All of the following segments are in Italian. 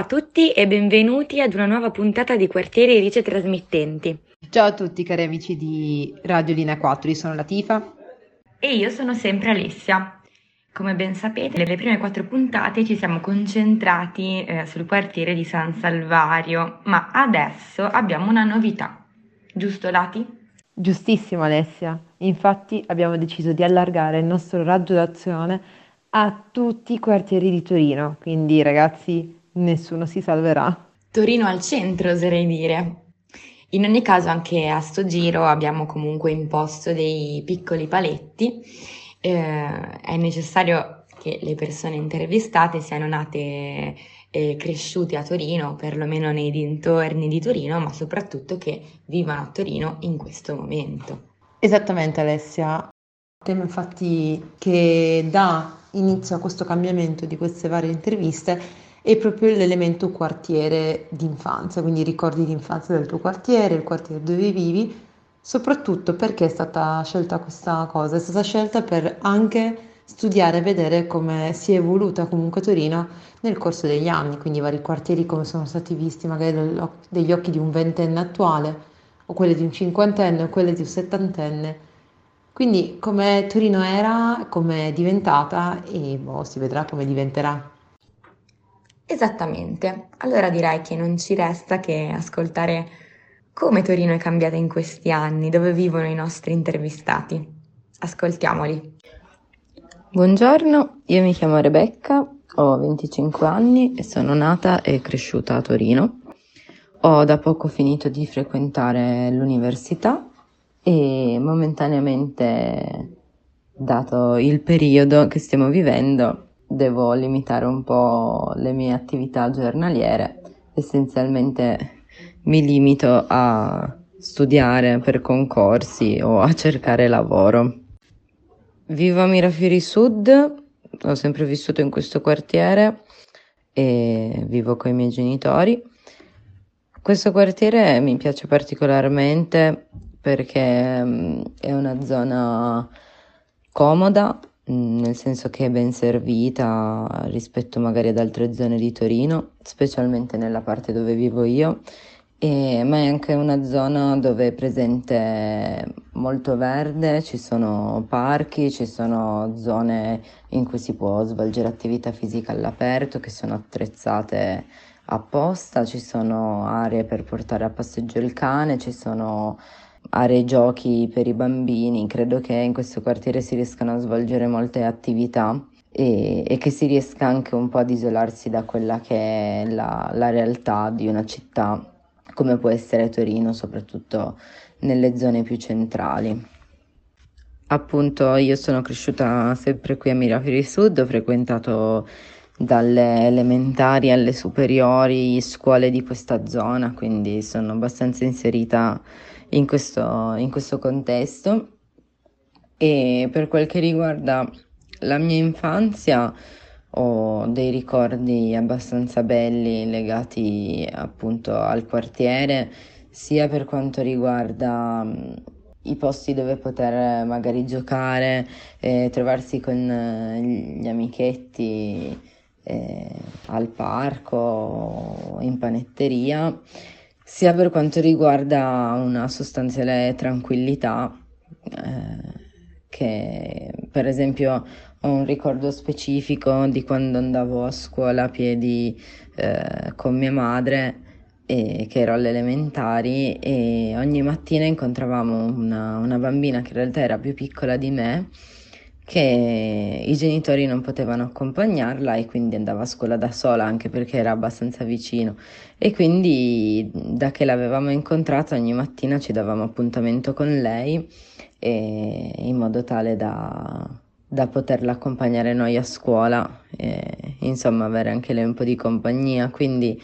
Ciao a tutti e benvenuti ad una nuova puntata di Quartieri Rice Trasmittenti. Ciao a tutti cari amici di Radio Linea 4, io sono Latifa. E io sono sempre Alessia. Come ben sapete, nelle prime quattro puntate ci siamo concentrati eh, sul quartiere di San Salvario, ma adesso abbiamo una novità. Giusto Lati? Giustissimo Alessia, infatti abbiamo deciso di allargare il nostro raggio d'azione a tutti i quartieri di Torino, quindi ragazzi nessuno si salverà. Torino al centro, oserei dire. In ogni caso, anche a sto giro abbiamo comunque imposto dei piccoli paletti. Eh, è necessario che le persone intervistate siano nate e cresciute a Torino, perlomeno nei dintorni di Torino, ma soprattutto che vivano a Torino in questo momento. Esattamente Alessia. Il tema infatti che dà inizio a questo cambiamento di queste varie interviste è proprio l'elemento quartiere d'infanzia, quindi ricordi di infanzia del tuo quartiere, il quartiere dove vivi, soprattutto perché è stata scelta questa cosa, è stata scelta per anche studiare e vedere come si è evoluta comunque Torino nel corso degli anni, quindi i vari quartieri come sono stati visti magari degli occhi di un ventenne attuale o quelli di un cinquantenne o quelli di un settantenne. Quindi come Torino era, come è diventata e boh, si vedrà come diventerà. Esattamente, allora direi che non ci resta che ascoltare come Torino è cambiata in questi anni, dove vivono i nostri intervistati. Ascoltiamoli. Buongiorno, io mi chiamo Rebecca, ho 25 anni e sono nata e cresciuta a Torino. Ho da poco finito di frequentare l'università e momentaneamente, dato il periodo che stiamo vivendo, devo limitare un po' le mie attività giornaliere. Essenzialmente mi limito a studiare per concorsi o a cercare lavoro. Vivo a Mirafiori Sud, ho sempre vissuto in questo quartiere e vivo con i miei genitori. Questo quartiere mi piace particolarmente perché mm, è una zona comoda, nel senso che è ben servita rispetto magari ad altre zone di Torino, specialmente nella parte dove vivo io, e, ma è anche una zona dove è presente molto verde, ci sono parchi, ci sono zone in cui si può svolgere attività fisica all'aperto che sono attrezzate apposta, ci sono aree per portare a passeggio il cane, ci sono aree giochi per i bambini, credo che in questo quartiere si riescano a svolgere molte attività e, e che si riesca anche un po' ad isolarsi da quella che è la, la realtà di una città come può essere Torino, soprattutto nelle zone più centrali. Appunto, io sono cresciuta sempre qui a Mirafiori Sud, ho frequentato dalle elementari alle superiori scuole di questa zona, quindi sono abbastanza inserita in questo, in questo contesto. E per quel che riguarda la mia infanzia, ho dei ricordi abbastanza belli legati appunto al quartiere, sia per quanto riguarda i posti dove poter magari giocare, eh, trovarsi con gli amichetti eh, al parco, in panetteria sia per quanto riguarda una sostanziale tranquillità, eh, che per esempio ho un ricordo specifico di quando andavo a scuola a piedi eh, con mia madre, e, che ero alle elementari, e ogni mattina incontravamo una, una bambina che in realtà era più piccola di me che i genitori non potevano accompagnarla e quindi andava a scuola da sola anche perché era abbastanza vicino. E quindi da che l'avevamo incontrata ogni mattina ci davamo appuntamento con lei in modo tale da, da poterla accompagnare noi a scuola e insomma avere anche lei un po' di compagnia. Quindi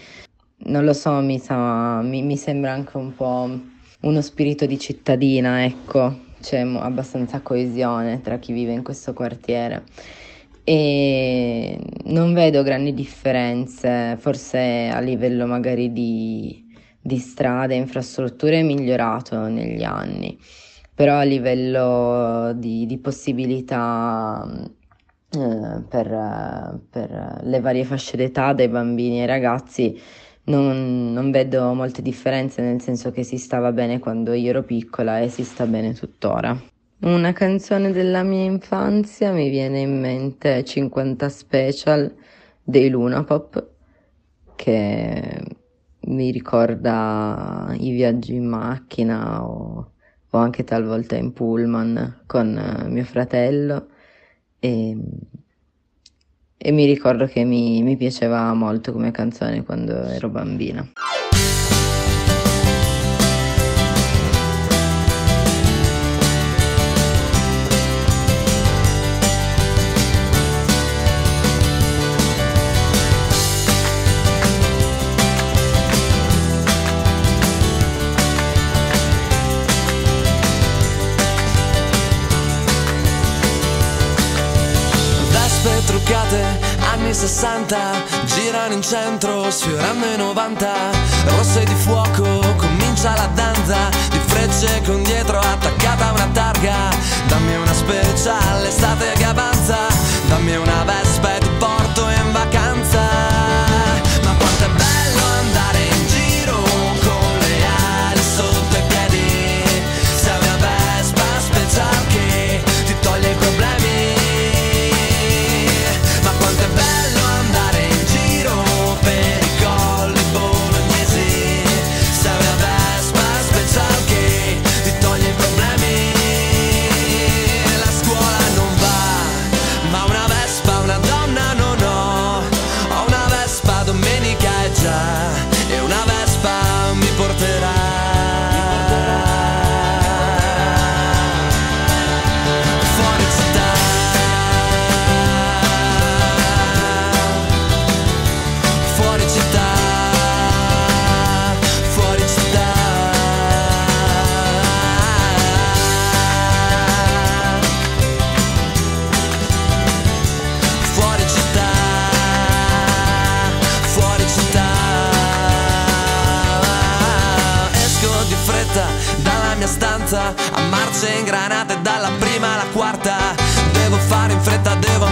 non lo so mi, sa, mi, mi sembra anche un po' uno spirito di cittadina ecco c'è abbastanza coesione tra chi vive in questo quartiere. E non vedo grandi differenze, forse a livello magari di, di strade, infrastrutture è migliorato negli anni, però a livello di, di possibilità eh, per, per, le varie fasce d'età, dai bambini ai ragazzi, non, non, vedo molte differenze, nel senso che si stava bene quando io ero piccola e si sta bene tuttora. Una canzone della mia infanzia mi viene in mente 50 Special dei Luna Pop, che mi ricorda i viaggi in macchina o, o anche talvolta in pullman con mio fratello e, e mi ricordo che mi, mi piaceva molto come canzone quando ero bambina. Anni 60 girano in centro sfiorando i 90 rosse di fuoco comincia la danza di frecce con dietro attaccata una targa. Dammi una speciale estate che avanza dammi una vespa forza a marce in granate dalla prima alla quarta. Devo fare in fretta devo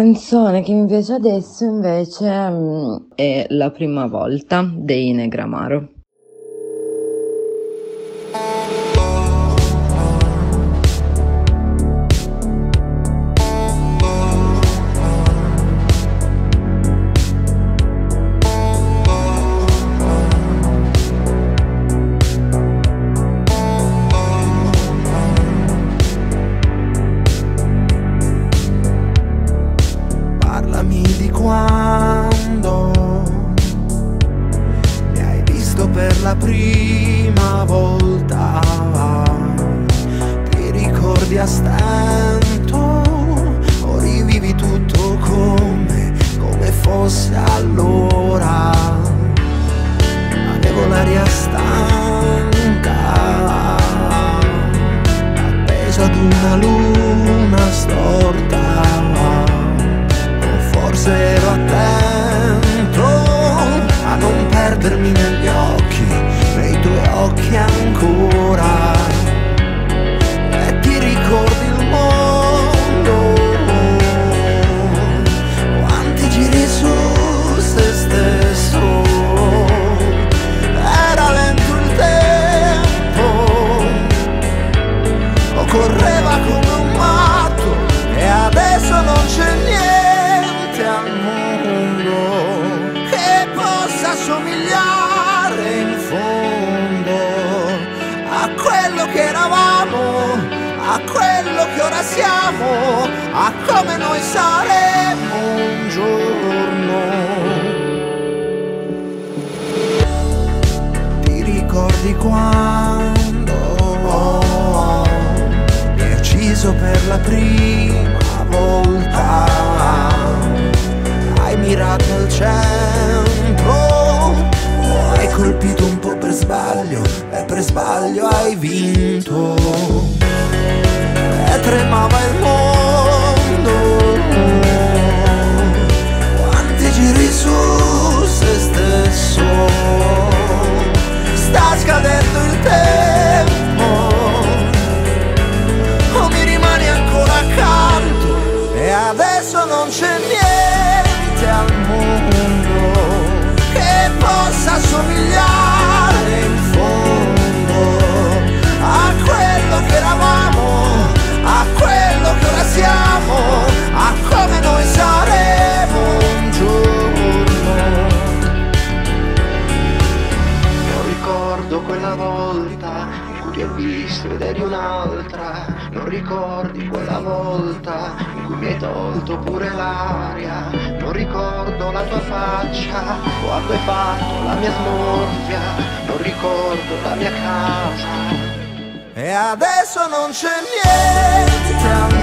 canzone che mi piace adesso invece mm, è La prima volta dei Negramaro. Prima volta? Hai mirato al centro, hai colpito un po' per sbaglio e per sbaglio hai vinto. E tremava il mondo. Quanti giri su se stesso. Sta scadendo il ed eri un'altra. Non ricordi quella volta in cui mi hai tolto pure l'aria. Non ricordo la tua faccia quando hai fatto la mia smorfia. Non ricordo la mia casa. E adesso non c'è niente al mondo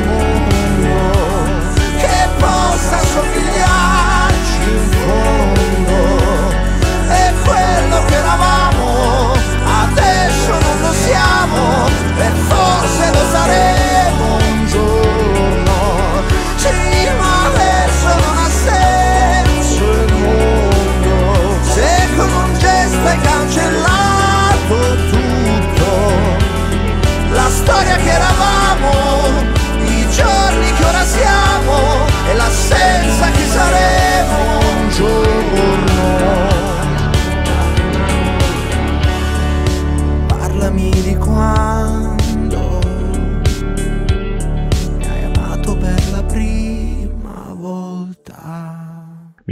siamo e forse lo saremo un giorno. Sì, ma adesso non ha senso il mondo se con un gesto hai cancellato tutto la storia che eravamo,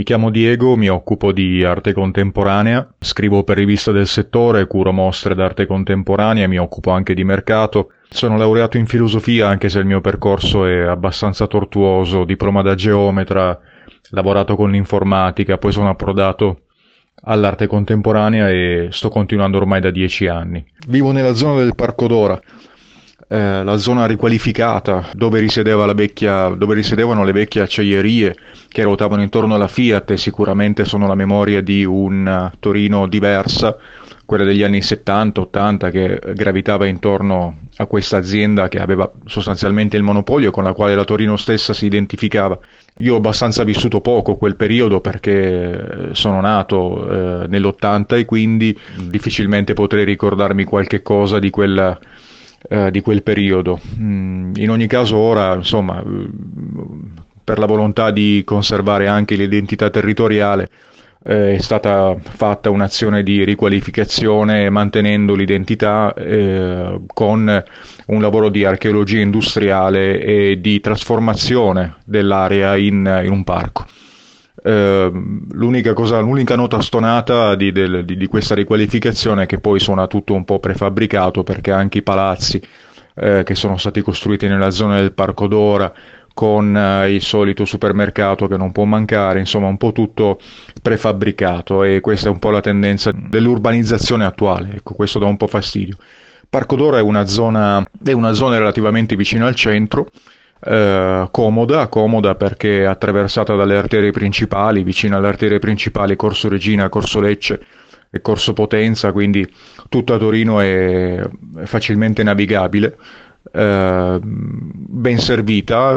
chiamo Diego, mi occupo di arte contemporanea, scrivo per riviste del settore, curo mostre d'arte contemporanea, mi occupo anche di mercato. Sono laureato in filosofia anche se il mio percorso è abbastanza tortuoso, diploma da geometra, lavorato con l'informatica, poi sono approdato all'arte contemporanea e sto continuando ormai da dieci anni. Vivo nella zona del Parco d'Ora, eh, la zona riqualificata dove, vecchia, dove risiedevano le vecchie acciaierie che ruotavano intorno alla Fiat e sicuramente sono la memoria di un eh, Torino diversa, quella degli anni 70-80 che gravitava intorno a questa azienda che aveva sostanzialmente il monopolio con la quale la Torino stessa si identificava. Io ho abbastanza vissuto poco quel periodo perché sono nato eh, nell'80 e quindi difficilmente potrei ricordarmi qualche cosa di quella eh, di quel periodo. Mm, in ogni caso ora, insomma, mm, per la volontà di conservare anche l'identità territoriale, eh, è stata fatta un'azione di riqualificazione mantenendo l'identità eh, con un lavoro di archeologia industriale e di trasformazione dell'area in, in un parco. Eh, l'unica, cosa, l'unica nota stonata di, del, di, di, questa riqualificazione è che poi suona tutto un po' prefabbricato perché anche i palazzi eh, che sono stati costruiti nella zona del Parco d'Ora con eh, il solito supermercato che non può mancare, insomma un po' tutto prefabbricato e questa è un po' la tendenza dell'urbanizzazione attuale, ecco questo dà un po' fastidio. Parco d'Ora è una zona, è una zona relativamente vicina al centro, eh, comoda, comoda perché attraversata dalle arterie principali, vicino alle arterie principali Corso Regina, Corso Lecce e Corso Potenza, quindi tutta Torino è facilmente navigabile. Eh, ben servita,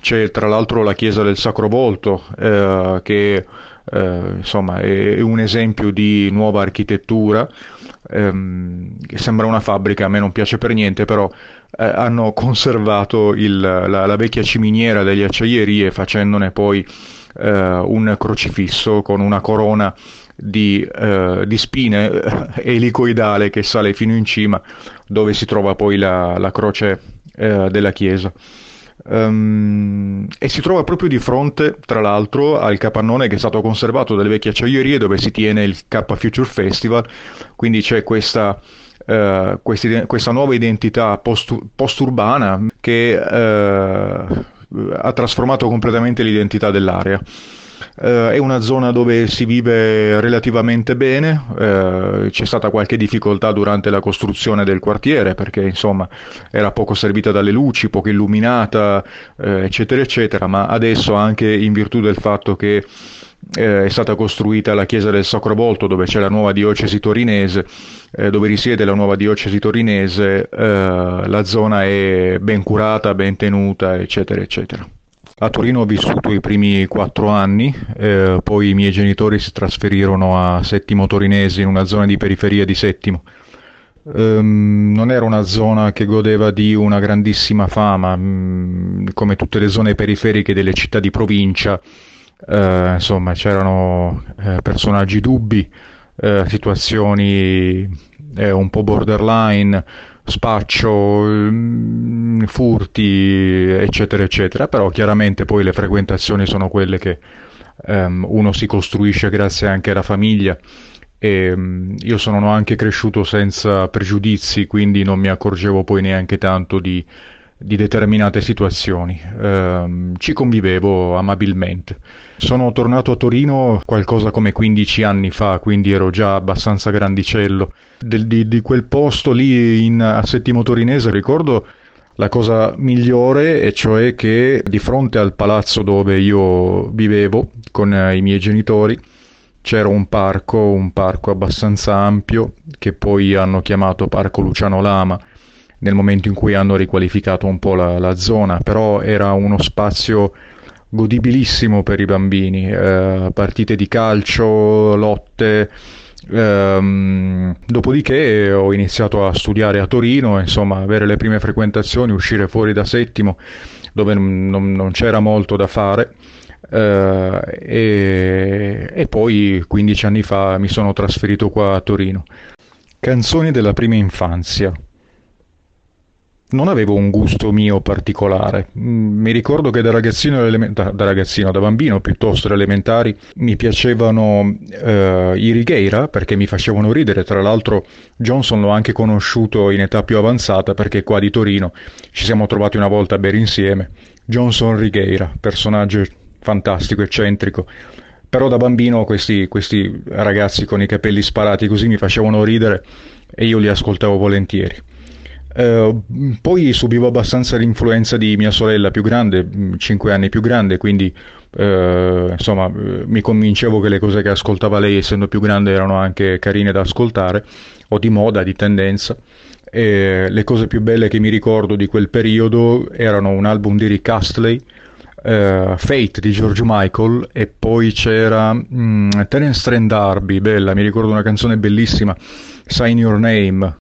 c'è tra l'altro la chiesa del Sacro Volto eh, che eh, insomma è un esempio di nuova architettura ehm, che sembra una fabbrica, a me non piace per niente, però eh, hanno conservato il, la, la, vecchia ciminiera delle acciaierie facendone poi eh, un crocifisso con una corona di, eh, di, spine eh, elicoidale che sale fino in cima dove si trova poi la, la croce della chiesa. Um, e si trova proprio di fronte, tra l'altro, al capannone che è stato conservato dalle vecchie acciaierie dove si tiene il K Future Festival, quindi c'è questa eh, questi, questa nuova identità post, post-urbana che eh, ha trasformato completamente l'identità dell'area. Uh, è una zona dove si vive relativamente bene, uh, c'è stata qualche difficoltà durante la costruzione del quartiere perché insomma era poco servita dalle luci, poco illuminata, uh, eccetera, eccetera, ma adesso anche in virtù del fatto che eh, è stata costruita la chiesa del Sacro Volto dove c'è la nuova diocesi torinese, eh, dove risiede la nuova diocesi torinese, eh, la zona è ben curata, ben tenuta, eccetera, eccetera. A Torino ho vissuto i primi quattro anni, eh, poi i miei genitori si trasferirono a Settimo Torinese in una zona di periferia di Settimo. Um, non era una zona che godeva di una grandissima fama, um, come tutte le zone periferiche delle città di provincia, uh, insomma c'erano uh, personaggi dubbi, uh, situazioni un po' borderline, spaccio, mm, furti, eccetera, eccetera, però chiaramente poi le frequentazioni sono quelle che um, uno si costruisce grazie anche alla famiglia. E um, io sono anche cresciuto senza pregiudizi, quindi non mi accorgevo poi neanche tanto di, di determinate situazioni. Um, ci convivevo amabilmente. Sono tornato a Torino qualcosa come 15 anni fa, quindi ero già abbastanza grandicello. Del, di, di, quel posto lì in, a Settimo Torinese ricordo la cosa migliore, e cioè che di fronte al palazzo dove io vivevo con eh, i miei genitori c'era un parco, un parco abbastanza ampio che poi hanno chiamato Parco Luciano Lama nel momento in cui hanno riqualificato un po' la, la zona, però era uno spazio godibilissimo per i bambini, eh, partite di calcio, lotte. Ehm, dopodiché ho iniziato a studiare a Torino, insomma, avere le prime frequentazioni, uscire fuori da settimo, dove non, non c'era molto da fare. Uh, e, e, poi 15 anni fa mi sono trasferito qua a Torino. Canzoni della prima infanzia non avevo un gusto mio particolare. Mm, mi ricordo che da ragazzino, da, ragazzino, da bambino piuttosto elementari, mi piacevano eh, i Righeira perché mi facevano ridere. Tra l'altro Johnson l'ho anche conosciuto in età più avanzata perché qua di Torino ci siamo trovati una volta a bere insieme. Johnson Righeira, personaggio fantastico, eccentrico. Però da bambino questi, questi ragazzi con i capelli sparati così mi facevano ridere e io li ascoltavo volentieri. Uh, poi subivo abbastanza l'influenza di mia sorella più grande, 5 mm, anni più grande, quindi uh, insomma uh, mi convincevo che le cose che ascoltava lei, essendo più grande, erano anche carine da ascoltare, o di moda, di tendenza. E le cose più belle che mi ricordo di quel periodo erano un album di Rick Astley, Fate di George Michael e poi c'era um, Terence Trent D'Arby, bella, mi ricordo una canzone bellissima, Sign Your Name,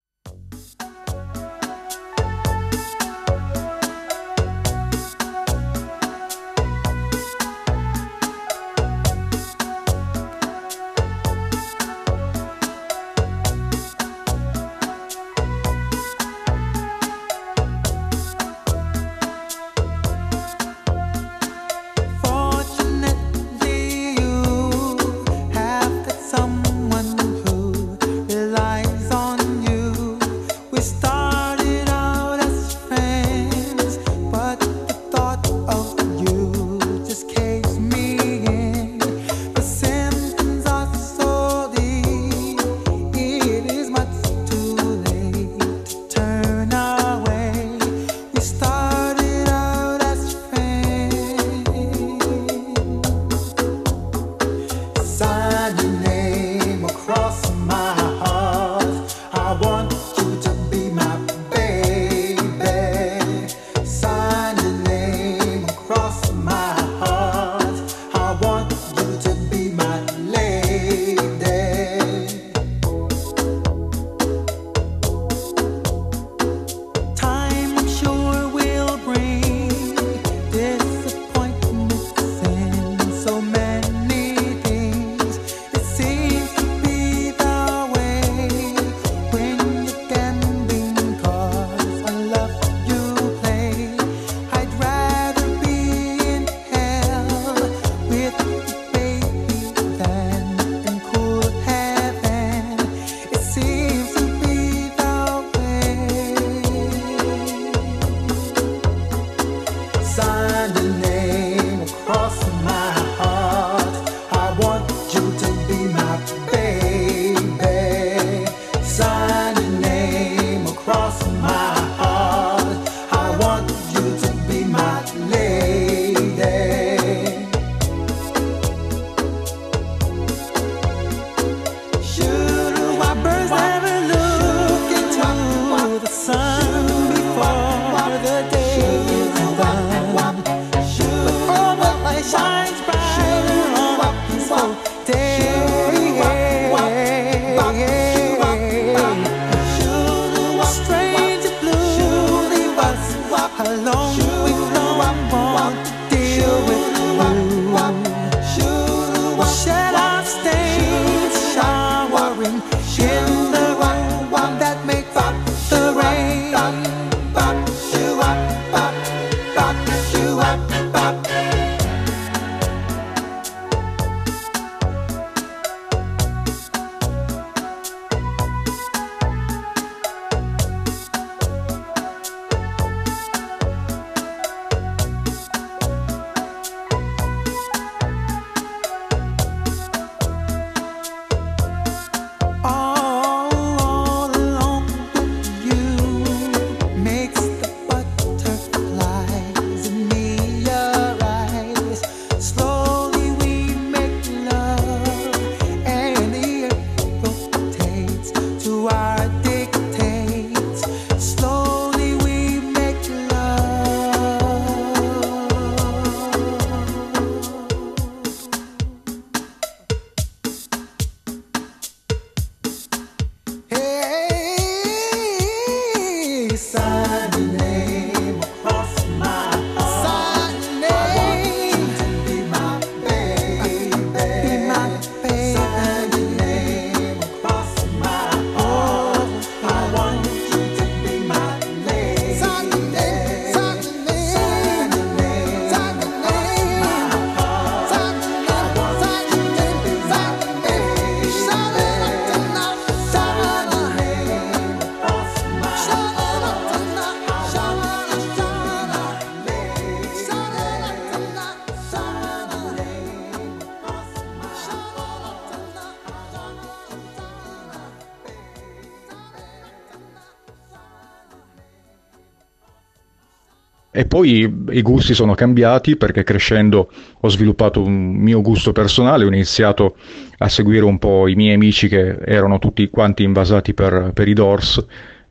poi i gusti sono cambiati perché crescendo ho sviluppato un mio gusto personale, ho iniziato a seguire un po' i miei amici che erano tutti quanti invasati per, per i Doors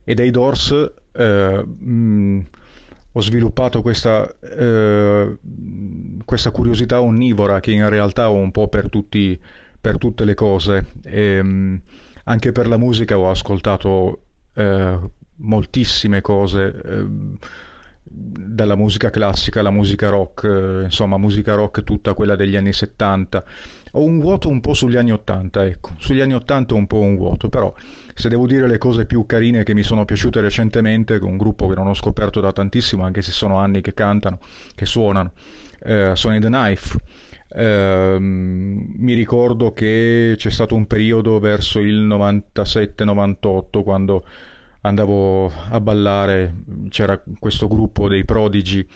e dai Doors eh, mh, ho sviluppato questa, eh, questa, curiosità onnivora che in realtà ho un po' per, tutti, per tutte le cose. E, mh, anche per la musica ho ascoltato eh, moltissime cose eh, dalla musica classica alla musica rock, eh, insomma musica rock tutta quella degli anni 70. Ho un vuoto un po' sugli anni 80, ecco, sugli anni 80 un po' un vuoto, però se devo dire le cose più carine che mi sono piaciute recentemente, con un gruppo che non ho scoperto da tantissimo, anche se sono anni che cantano, che suonano, eh, sono i The Knife. Eh, mi ricordo che c'è stato un periodo verso il 97-98 quando andavo a ballare, c'era questo gruppo dei prodigi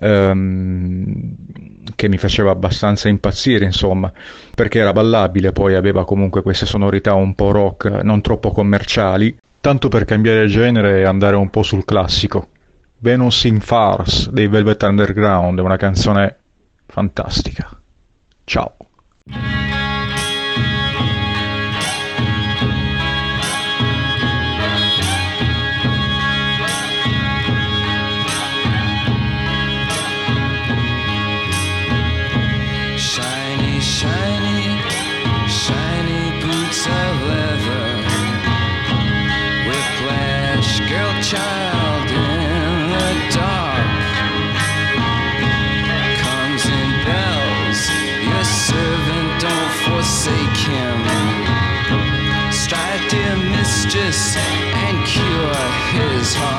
ehm, che mi faceva abbastanza impazzire, insomma, perché era ballabile, poi aveva comunque queste sonorità un po' rock, non troppo commerciali, tanto per cambiare genere e andare un po' sul classico. Venus in Farce dei Velvet Underground è una canzone fantastica. Ciao. His heart.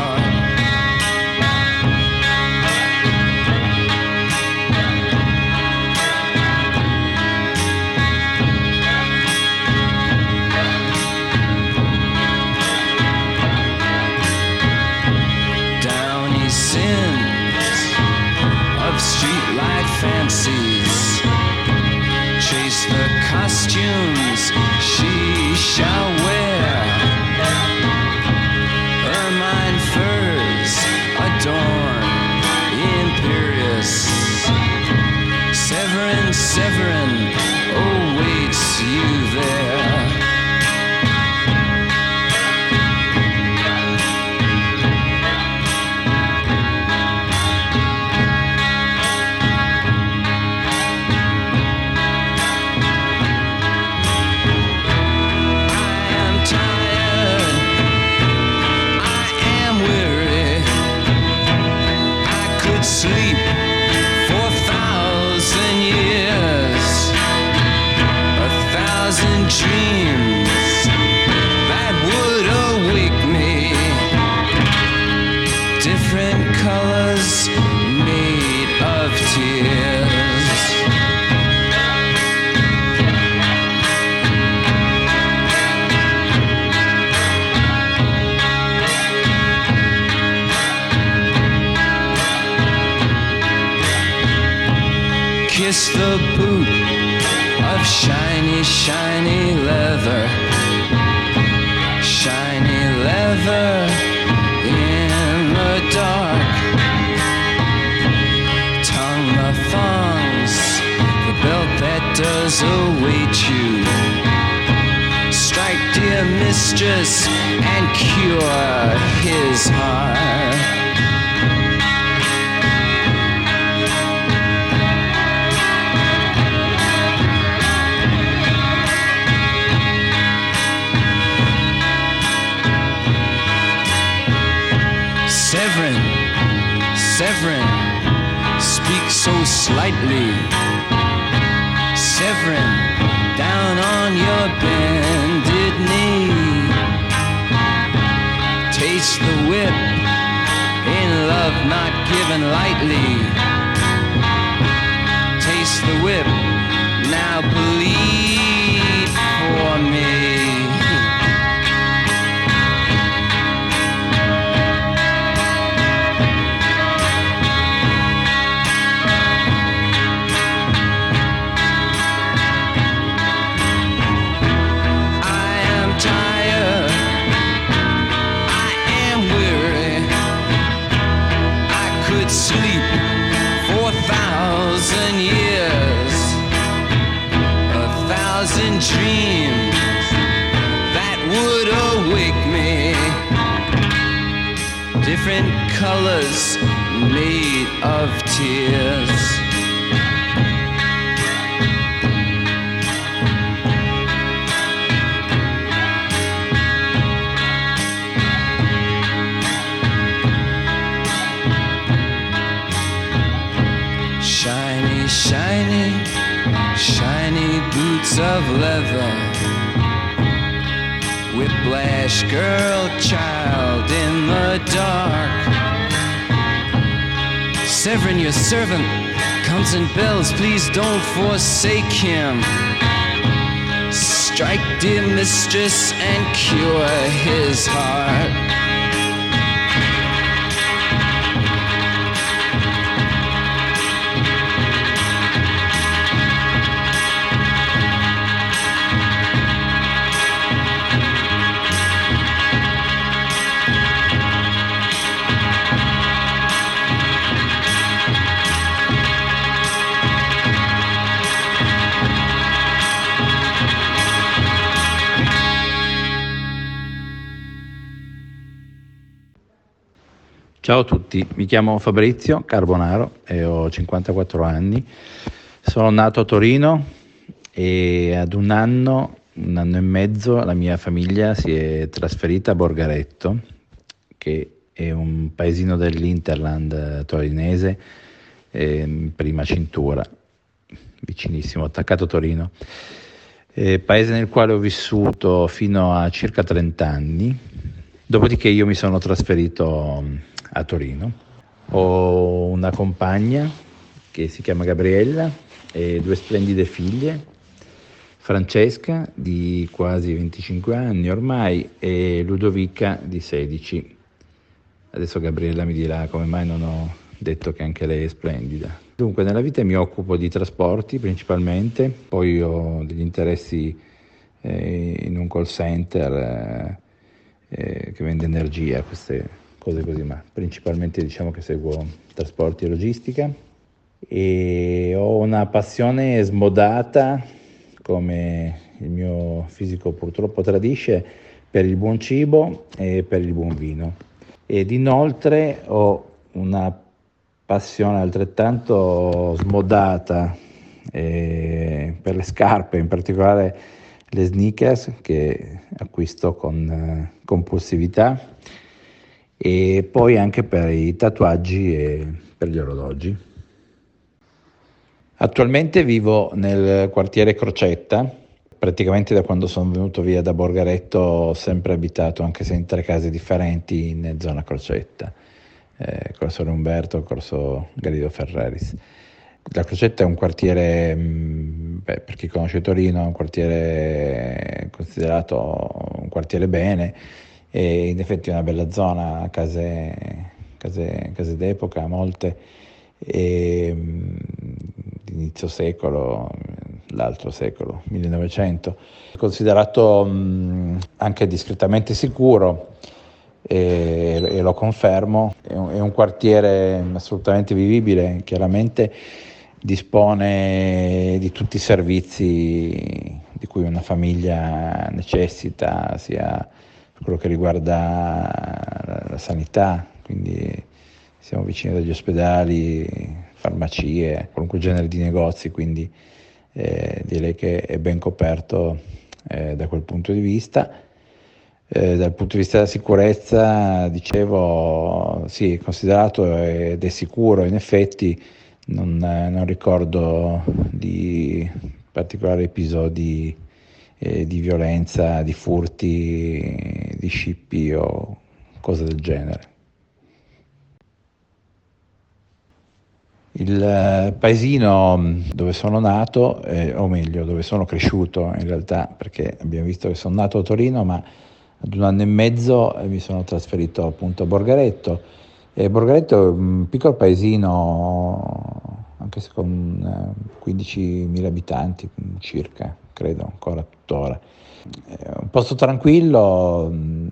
Severin bended knee taste the whip in love not given lightly. Taste the whip, colors made of tears. Shiny, shiny, shiny boots of leather. Whiplash girl, child in the dark. Severin, your servant, comes and bells. Please don't forsake him. Strike, dear mistress, and cure his heart. Ciao a tutti, mi chiamo Fabrizio Carbonaro e ho 54 anni. Sono nato a Torino e ad un anno, un anno e mezzo, la mia famiglia si è trasferita a Borgaretto, che è un paesino dell'Interland torinese, eh, prima cintura, vicinissimo, attaccato a Torino. Eh, paese nel quale ho vissuto fino a circa 30 anni, dopodiché io mi sono trasferito a Torino. Ho una compagna che si chiama Gabriella e due splendide figlie, Francesca di quasi 25 anni ormai e Ludovica di 16. Adesso Gabriella mi dirà come mai non ho detto che anche lei è splendida. Dunque nella vita mi occupo di trasporti principalmente, poi ho degli interessi eh, in un call center eh, eh, che vende energia, queste cose così, ma principalmente diciamo che seguo trasporti e logistica e ho una passione smodata, come il mio fisico purtroppo tradisce, per il buon cibo e per il buon vino. Ed inoltre ho una passione altrettanto smodata eh, per le scarpe, in particolare le sneakers che acquisto con eh, compulsività e poi anche per i tatuaggi e per gli orologi. Attualmente vivo nel quartiere Crocetta, praticamente da quando sono venuto via da Borgaretto ho sempre abitato, anche se in tre case differenti, in zona Crocetta, eh, Corso Umberto, Corso Galido Ferraris. La Crocetta è un quartiere, mm, beh, per chi conosce Torino, è un quartiere considerato un quartiere bene, e in effetti è una bella zona, case, case, case d'epoca, molte, e, inizio secolo, l'altro secolo, 1900, considerato mh, anche discretamente sicuro e, e lo confermo, è un, è un quartiere assolutamente vivibile, chiaramente dispone di tutti i servizi di cui una famiglia necessita, sia quello che riguarda la sanità, quindi siamo vicini agli ospedali, farmacie, qualunque genere di negozi, quindi eh, direi che è ben coperto eh, da quel punto di vista. Eh, dal punto di vista della sicurezza, dicevo, sì, è considerato ed è sicuro, in effetti non, non ricordo di particolari episodi eh, di violenza, di furti, di scippi o cose del genere. Il eh, paesino mm, dove sono nato, eh, o meglio dove sono cresciuto in realtà, perché abbiamo visto che sono nato a Torino, ma ad un anno e mezzo eh, mi sono trasferito appunto a Borgaretto. E Borgaretto è un piccolo paesino, anche se con 15.000 eh, abitanti circa, credo ancora tuttora. Un posto tranquillo mm,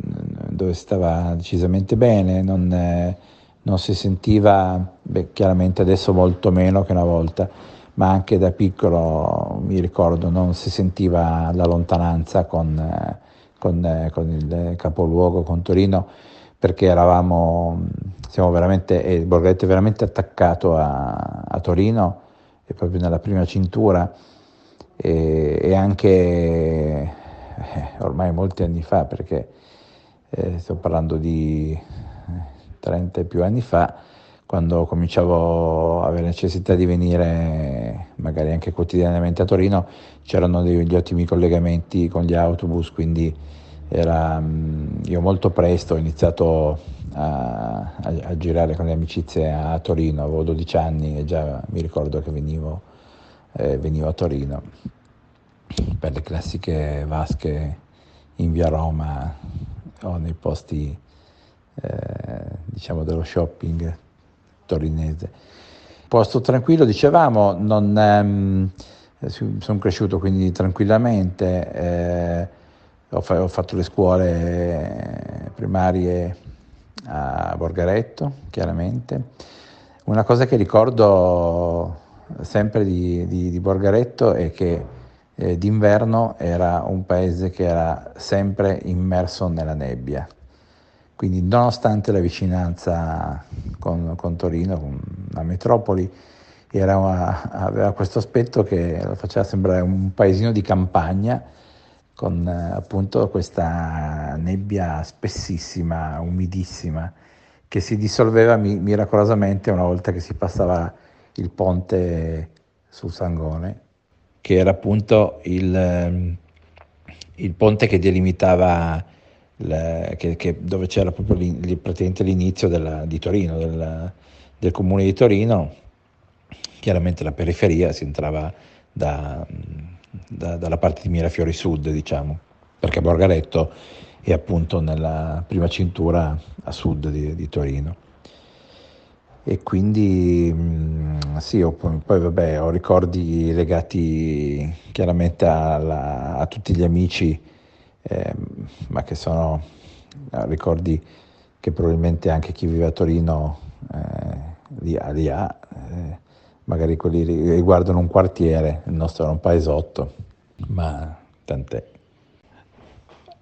dove stava decisamente bene, non, eh, non si sentiva, beh, chiaramente adesso molto meno che una volta, ma anche da piccolo mi ricordo non si sentiva la lontananza con, eh, con, con il capoluogo, con Torino, perché eravamo, siamo veramente, e Borghetto è veramente attaccato a, a Torino, è proprio nella prima cintura e, e anche eh, ormai molti anni fa, perché eh, sto parlando di 30 e più anni fa, quando cominciavo a avere necessità di venire magari anche quotidianamente a Torino, c'erano degli ottimi collegamenti con gli autobus, quindi era, mm, io molto presto ho iniziato a, a, a, girare con le amicizie a Torino, avevo 12 anni e già mi ricordo che venivo, eh, venivo a Torino per le classiche vasche in via Roma o nei posti eh, diciamo dello shopping torinese. Posto tranquillo, dicevamo, non, ehm, sono cresciuto quindi tranquillamente, eh, ho, fa- ho, fatto le scuole primarie a Borgaretto, chiaramente. Una cosa che ricordo sempre di, di, di Borgaretto è che eh, d'inverno era un paese che era sempre immerso nella nebbia. Quindi nonostante la vicinanza con, con Torino, con la metropoli, una, aveva questo aspetto che lo faceva sembrare un paesino di campagna con eh, appunto questa nebbia spessissima, umidissima, che si dissolveva mi- miracolosamente una volta che si passava il ponte sul Sangone, che era appunto il, ehm, il ponte che delimitava le, che, che, dove c'era proprio li, praticamente l'inizio della, di Torino, del, del, comune di Torino, chiaramente la periferia si entrava da, da, dalla parte di Mirafiori Sud, diciamo, perché Borgaretto è appunto nella prima cintura a sud di, di Torino. E quindi mh, sì, ho, poi vabbè, ho ricordi legati chiaramente alla, a tutti gli amici eh, ma che sono eh, ricordi che probabilmente anche chi vive a Torino eh, li li ha eh, magari quelli riguardano un quartiere, il nostro era un paesotto, ma tant'è.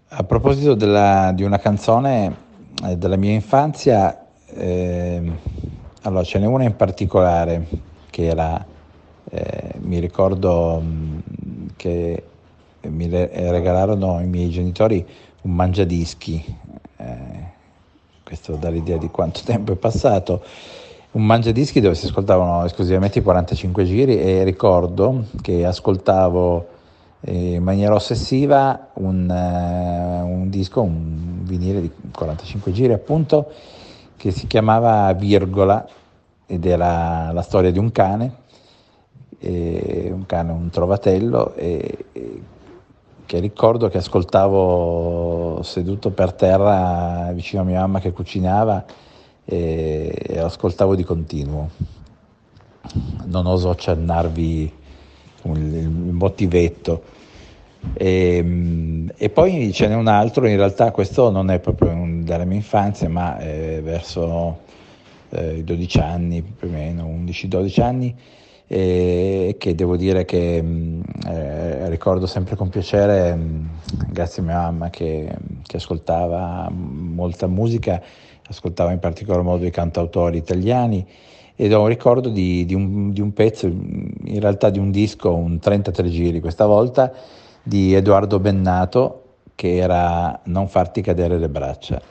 A proposito della, di una canzone eh, della mia infanzia, ehm, allora ce n'è una in particolare che era, eh, mi ricordo mh, che mi regalarono i miei genitori un mangiadischi, eh, questo dà l'idea di quanto tempo è passato, un mangiadischi dove si ascoltavano esclusivamente i 45 giri e ricordo che ascoltavo eh, in maniera ossessiva un, uh, un disco, un vinile di 45 giri appunto, che si chiamava Virgola ed era la storia di un cane, un cane, un trovatello, e che ricordo che ascoltavo seduto per terra vicino a mia mamma che cucinava e, ascoltavo di continuo. Non oso accennarvi il, motivetto. E, e, poi ce n'è un altro, in realtà questo non è proprio un, della mia infanzia, ma verso eh, i 12 anni, più o meno, 11-12 anni, e che devo dire che mm, eh, ricordo sempre con piacere, mm, grazie a mia mamma che, che, ascoltava molta musica, ascoltava in particolar modo i cantautori italiani ed ho un ricordo di, di, un, di un pezzo, in realtà di un disco, un 33 giri questa volta, di Edoardo Bennato che era Non farti cadere le braccia.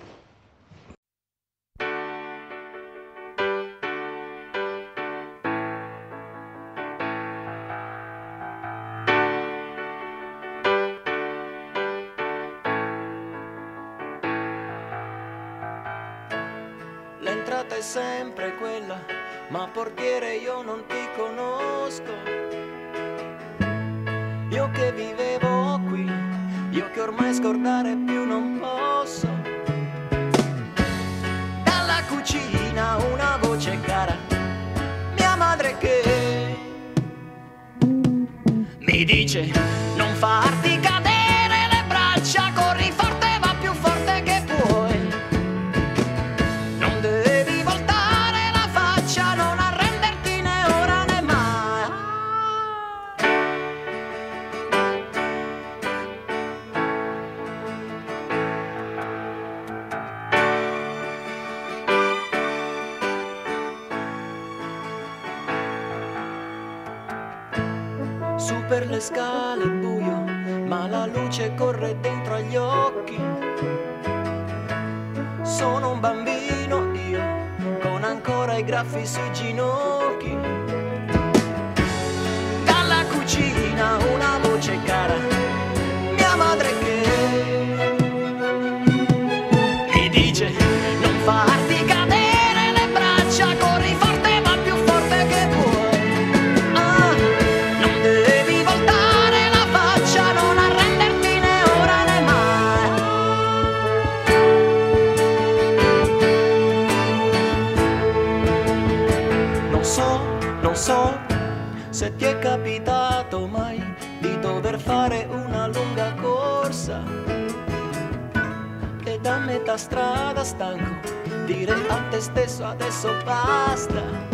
A te stesso adesso basta.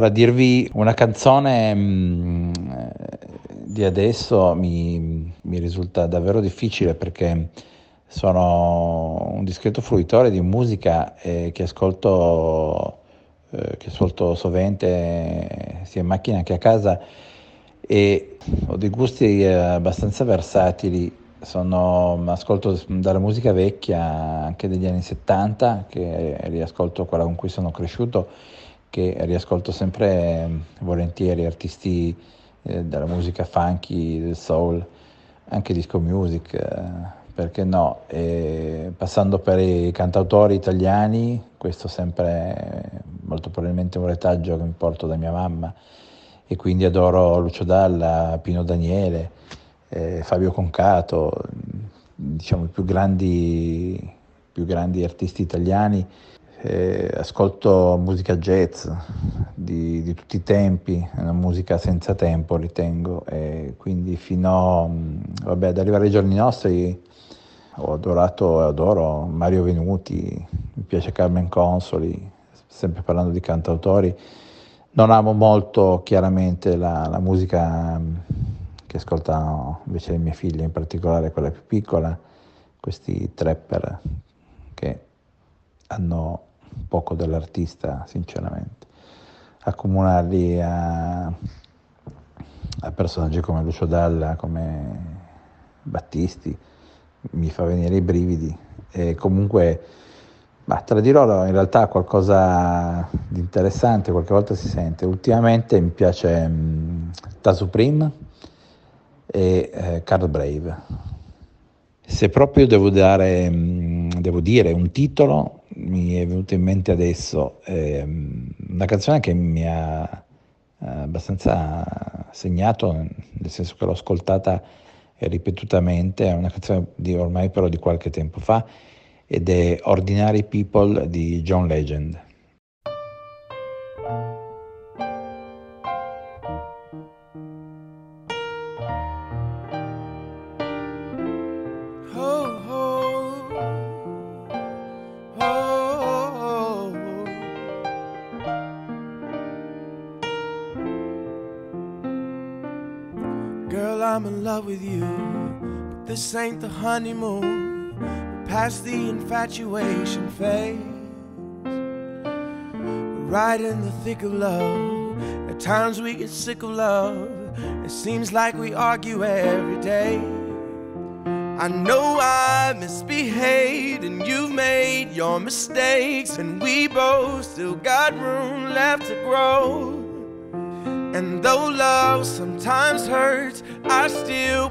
Allora, dirvi una canzone mm, eh, di adesso mi, mi risulta davvero difficile perché sono un discreto fruitore di musica eh, che ascolto, eh, che ascolto sovente eh, sia in macchina che a casa e ho dei gusti eh, abbastanza versatili. Sono, ascolto dalla musica vecchia, anche degli anni 70, che riascolto quella con cui sono cresciuto, che riascolto sempre eh, volentieri artisti eh, della musica funky, del soul, anche disco music, eh, perché no? E passando per i cantautori italiani, questo sempre eh, molto probabilmente un retaggio che mi porto da mia mamma e quindi adoro Lucio Dalla, Pino Daniele, eh, Fabio Concato, diciamo i più grandi, più grandi artisti italiani. Eh, ascolto musica jazz di, di, tutti i tempi, una musica senza tempo ritengo, e quindi fino mh, vabbè, ad arrivare ai giorni nostri ho adorato e adoro Mario Venuti, mi piace Carmen Consoli, sempre parlando di cantautori. Non amo molto chiaramente la, la musica che ascoltano invece le mie figlie, in particolare quella più piccola, questi trapper che hanno poco dell'artista, sinceramente. Accomunarli a, a personaggi come Lucio Dalla, come Battisti, mi fa venire i brividi. E comunque, ma te la dirò, in realtà qualcosa di interessante, qualche volta si sente. Ultimamente mi piace um, Tasupreme e eh, Card Brave. Se proprio devo, dare, um, devo dire un titolo, mi è venuto in mente adesso ehm, una canzone che mi ha eh, abbastanza segnato, nel senso che l'ho ascoltata ripetutamente, è una canzone di ormai però di qualche tempo fa ed è Ordinary People di John Legend. Ain't the honeymoon. Past the infatuation phase. Right in the thick of love. At times we get sick of love. It seems like we argue every day. I know I misbehaved and you've made your mistakes, and we both still got room left to grow. And though love sometimes hurts, I still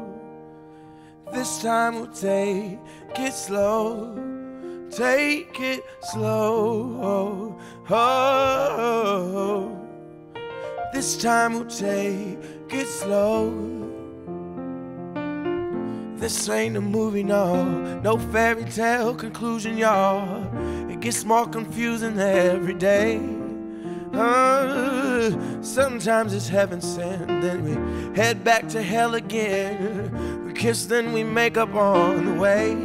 This time we'll take it slow. Take it slow. Oh, oh. This time we'll take it slow. This ain't a movie, no, no fairy tale conclusion, y'all. It gets more confusing every day. Uh, sometimes it's heaven sent, then we head back to hell again. We kiss, then we make up on the way.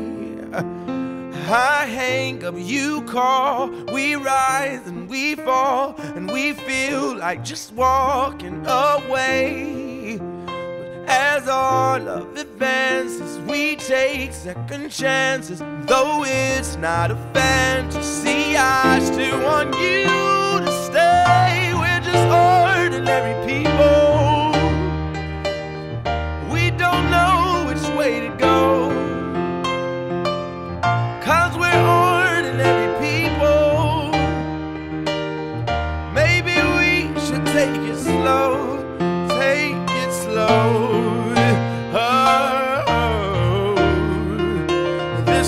I hang up, you call, we rise and we fall, and we feel like just walking away. As our love advances, we take second chances. Though it's not a fantasy, I still want you to stay. We're just ordinary people.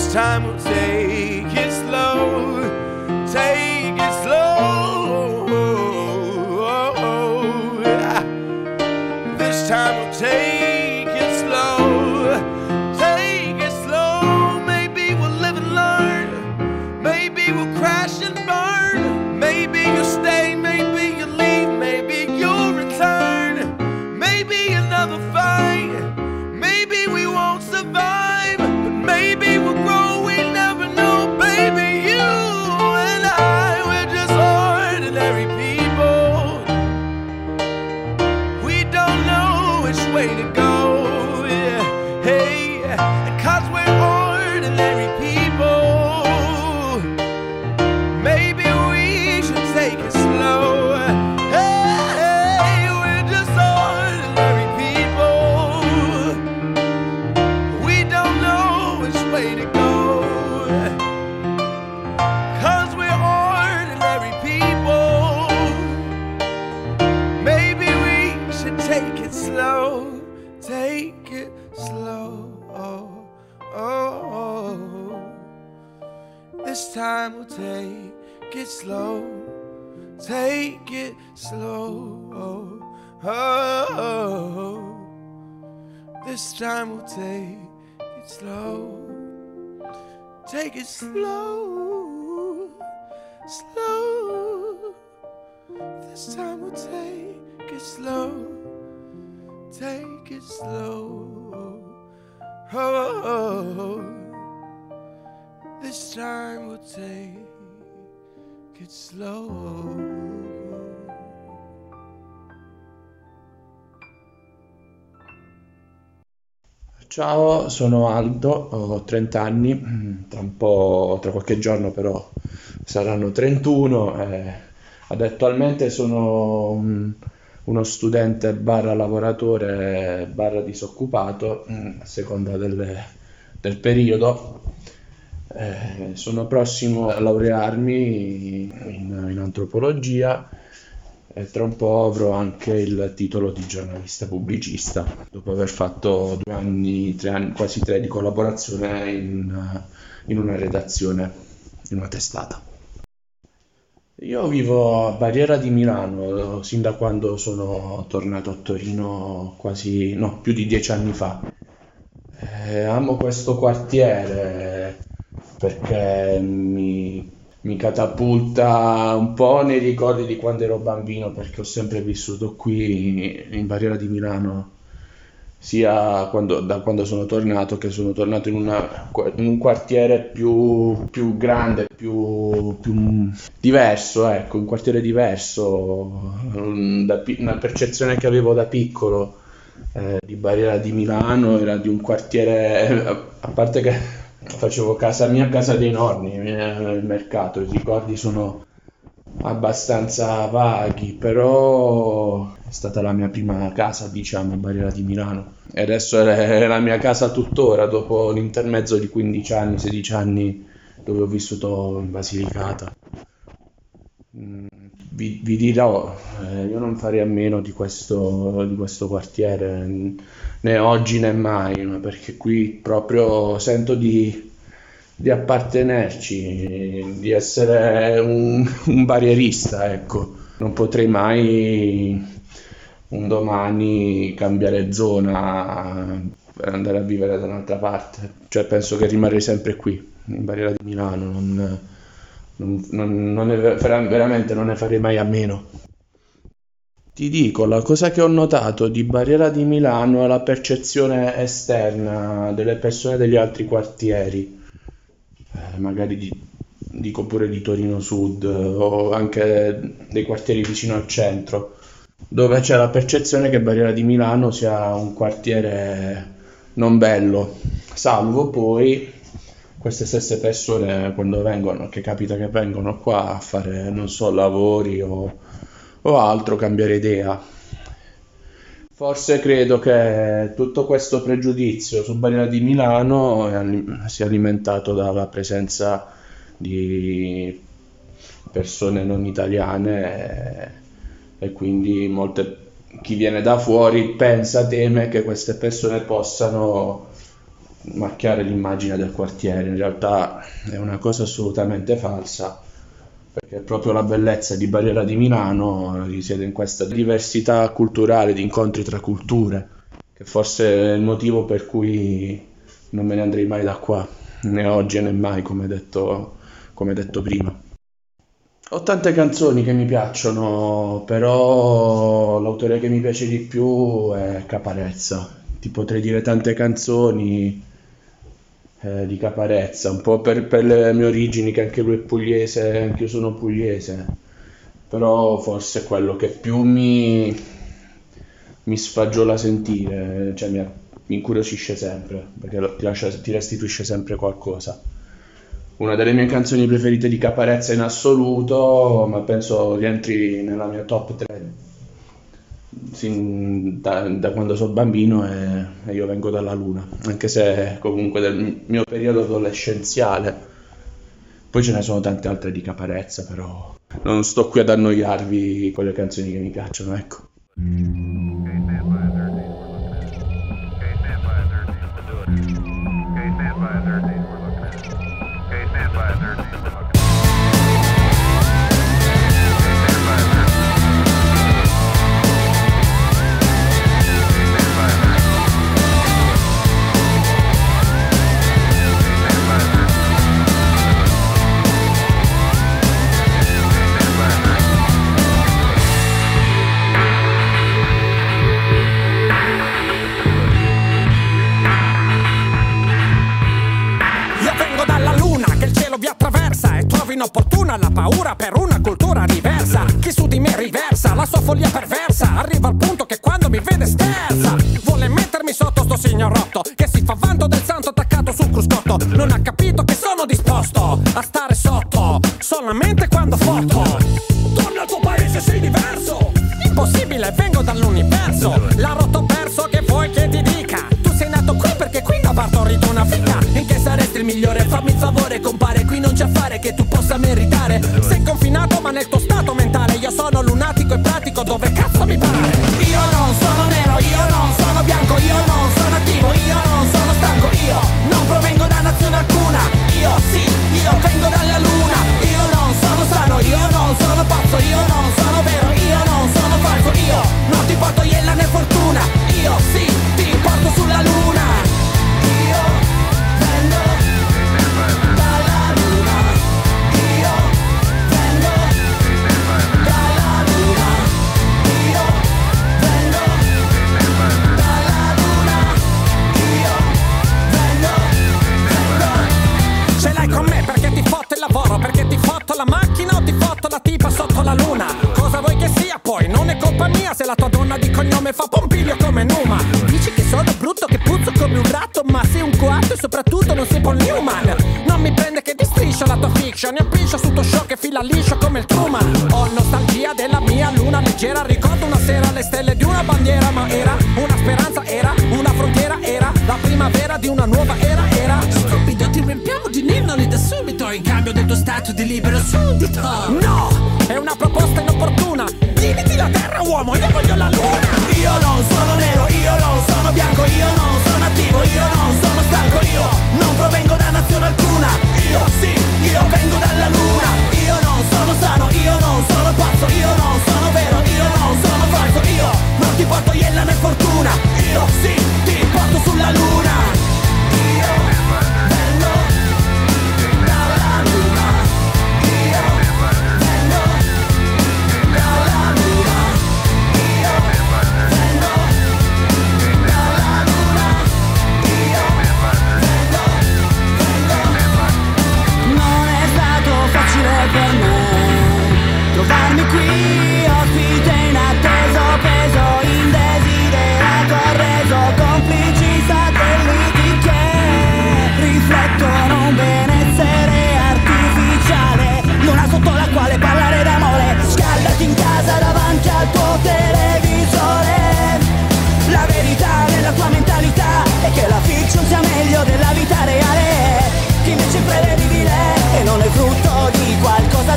Time we'll take it slow. Take it slow. This time we'll take it slow. Take it slow. Maybe we'll live and learn. Maybe we'll crash and burn. Take it slow. Slow. This time we'll take it slow. Take it slow. Oh, this time we'll take it slow. Ciao, sono Aldo, ho 30 anni, tra un po', tra qualche giorno però saranno 31 e ad- attualmente sono un- uno studente barra lavoratore barra disoccupato mm, a seconda delle- del periodo. Eh, sono prossimo a laurearmi in, in antropologia e tra un po' avrò anche il titolo di giornalista pubblicista, dopo aver fatto due anni, tre anni, quasi tre di collaborazione in, in una redazione, in una testata. Io vivo a Barriera di Milano sin da quando sono tornato a Torino quasi, no, più di dieci anni fa. Eh, amo questo quartiere perché mi, mi catapulta un po' nei ricordi di quando ero bambino perché ho sempre vissuto qui in Barriera di Milano sia quando- da quando sono tornato che sono tornato in, una- in un quartiere più, più grande, più, più diverso, ecco, un quartiere diverso, da una percezione che avevo da piccolo eh, di Barriera di Milano era di un quartiere, a, a parte che facevo casa mia, casa dei nonni, eh, nel mercato, i ricordi sono abbastanza vaghi, però è stata la mia prima casa, diciamo, a Barriera di Milano. E adesso è la mia casa tuttora, dopo l'intermezzo di 15 anni, 16 anni dove ho vissuto in Basilicata. Mm, Vi, vi dirò, eh, io non farei a meno di questo, di questo quartiere, né oggi né mai, ma perché qui proprio sento di, di appartenerci, di essere un, un barrierista, ecco. Non potrei mai un domani cambiare zona per andare a vivere da un'altra parte. Cioè penso che rimarrei sempre qui, in Barriera di Milano, non, non- non- non ne- vera- veramente non ne farei mai a meno. Ti dico, la cosa che ho notato di Barriera di Milano è la percezione esterna delle persone degli altri quartieri, Eh, magari di- dico pure di Torino Sud o anche dei quartieri vicino al centro, dove c'è la percezione che Barriera di Milano sia un quartiere non bello, salvo poi queste stesse persone quando vengono, che capita che vengono qua a fare, non so, lavori o, o altro, cambiare idea. Forse credo che tutto questo pregiudizio su Barriera di Milano sia alimentato dalla presenza di persone non italiane e quindi molte, chi viene da fuori pensa, teme che queste persone possano macchiare l'immagine del quartiere. In realtà è una cosa assolutamente falsa, perché proprio la bellezza di Barriera di Milano risiede in questa diversità culturale, di incontri tra culture, che forse è il motivo per cui non me ne andrei mai da qua, né oggi né mai, come detto, come detto prima. Ho tante canzoni che mi piacciono, però l'autore che mi piace di più è Caparezza. Ti potrei dire tante canzoni eh, di Caparezza, un po' per, per le mie origini, che anche lui è pugliese, anche io sono pugliese, però forse è quello che più mi, mi sfagiola sentire, cioè mi, mi incuriosisce sempre, perché ti, lascia- ti restituisce sempre qualcosa. Una delle mie canzoni preferite di Caparezza in assoluto, ma penso rientri nella mia top 3 sin da, da quando sono bambino e, e io vengo dalla Luna, anche se comunque del mio periodo adolescenziale. Poi ce ne sono tante altre di Caparezza, però non sto qui ad annoiarvi con le canzoni che mi piacciono, ecco. Inopportuna la paura per una cultura diversa. Chi su di me riversa la sua follia perversa, arriva al punto che quando mi vede sterza. Vuole mettermi sotto sto signorotto che si fa vanto del santo attaccato sul cruscotto. Non ha capito che sono disposto a stare sotto solamente quando foto. Torna al tuo paese, sei diverso. Impossibile, vengo dall'universo. La rotto perso che vuoi che ti dica. Da partorito una figa. In che saresti il migliore? Fammi il favore, compare. Qui non c'è affare che tu possa meritare. Sei confinato, ma nel tuo stato mentale. Io sono lunatico e pratico dove cazzo mi pare. Io non sono nero, io non sono bianco, io non sono attivo, io non sono stanco, io non provengo da nazione alcuna. Io sì, io vengo dalla luna. Io non sono sano, io non sono sta la tua fiction Io piscio su tuo show che fila liscio come il Truman Ho nostalgia della mia luna leggera. Ricordo una sera le stelle di una bandiera Ma era una speranza, era una frontiera Era la primavera di una nuova era Era. Stupido, ti riempiamo di ninnoli da subito In cambio del tuo stato di libero suddito No,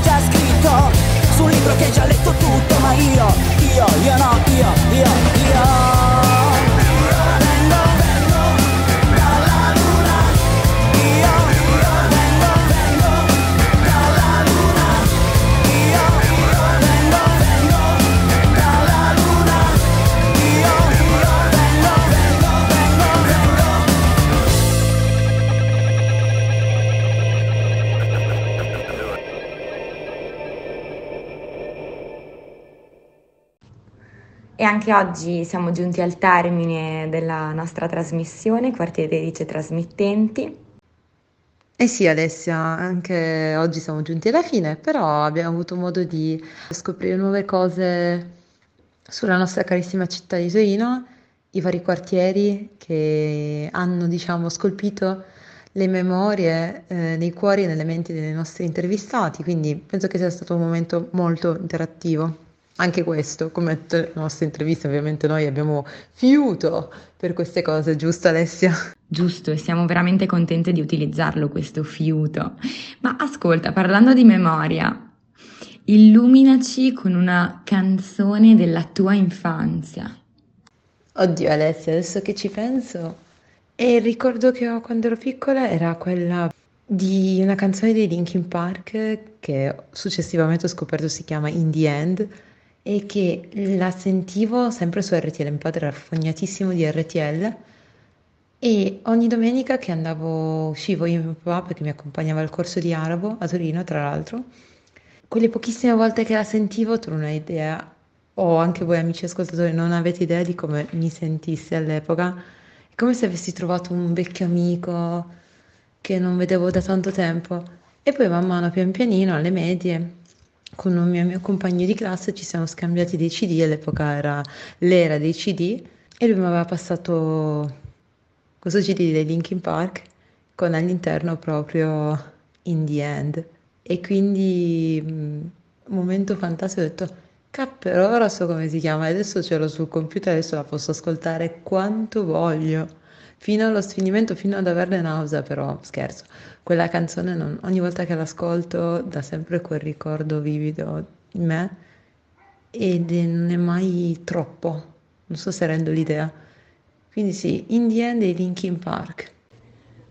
già scritto Su un libro che hai già letto tutto Ma io, io, io no, io, io, io E anche oggi siamo giunti al termine della nostra trasmissione, Quartiere Dice Trasmittenti. Eh sì, Alessia, anche oggi siamo giunti alla fine, però abbiamo avuto modo di scoprire nuove cose sulla nostra carissima città di Torino, i vari quartieri che hanno, diciamo, scolpito le memorie eh, nei cuori e nelle menti dei nostri intervistati, quindi penso che sia stato un momento molto interattivo. Anche questo, come tutte le nostre interviste, ovviamente noi abbiamo fiuto per queste cose, giusto Alessia? Giusto, e siamo veramente contente di utilizzarlo questo fiuto. Ma ascolta, parlando di memoria, illuminaci con una canzone della tua infanzia. Oddio Alessia, adesso che ci penso, e il ricordo che ho quando ero piccola era quella di una canzone dei Linkin Park che successivamente ho scoperto si chiama In the End e che la sentivo sempre su RTL, mio padre era fognatissimo di RTL e ogni domenica che andavo, uscivo io e mio papà perché mi accompagnava al corso di arabo a Torino tra l'altro, quelle pochissime volte che la sentivo tu non hai idea, o anche voi amici ascoltatori non avete idea di come mi sentissi all'epoca, è come se avessi trovato un vecchio amico che non vedevo da tanto tempo. E poi man mano pian pianino alle medie con un mio, mio compagno di classe ci siamo scambiati dei CD, all'epoca era l'era dei CD e lui mi aveva passato questo CD dei Linkin Park con all'interno proprio In the End. E quindi un momento fantastico ho detto cappero ora so come si chiama adesso ce l'ho sul computer adesso la posso ascoltare quanto voglio fino allo sfinimento fino ad averne nausea però scherzo. Quella canzone non- ogni volta che l'ascolto dà sempre quel ricordo vivido in me ed non è mai troppo. Non so se rendo l'idea. Quindi sì In the End dei Linkin Park.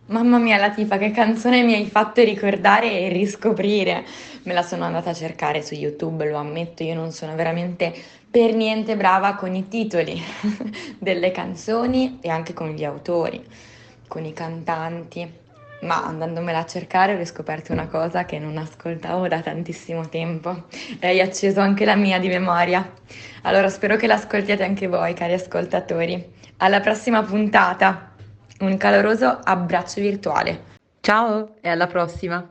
Mamma mia, Latifa, che canzone mi hai fatto ricordare e riscoprire. Me la sono andata a cercare su YouTube, lo ammetto, io non sono veramente per niente brava con i titoli delle canzoni e anche con gli autori, con i cantanti. Ma andandomela a cercare ho riscoperto una cosa che non ascoltavo da tantissimo tempo e hai acceso anche la mia di memoria. Allora spero che l'ascoltiate anche voi, cari ascoltatori. Alla prossima puntata! Un caloroso abbraccio virtuale. ciao e alla prossima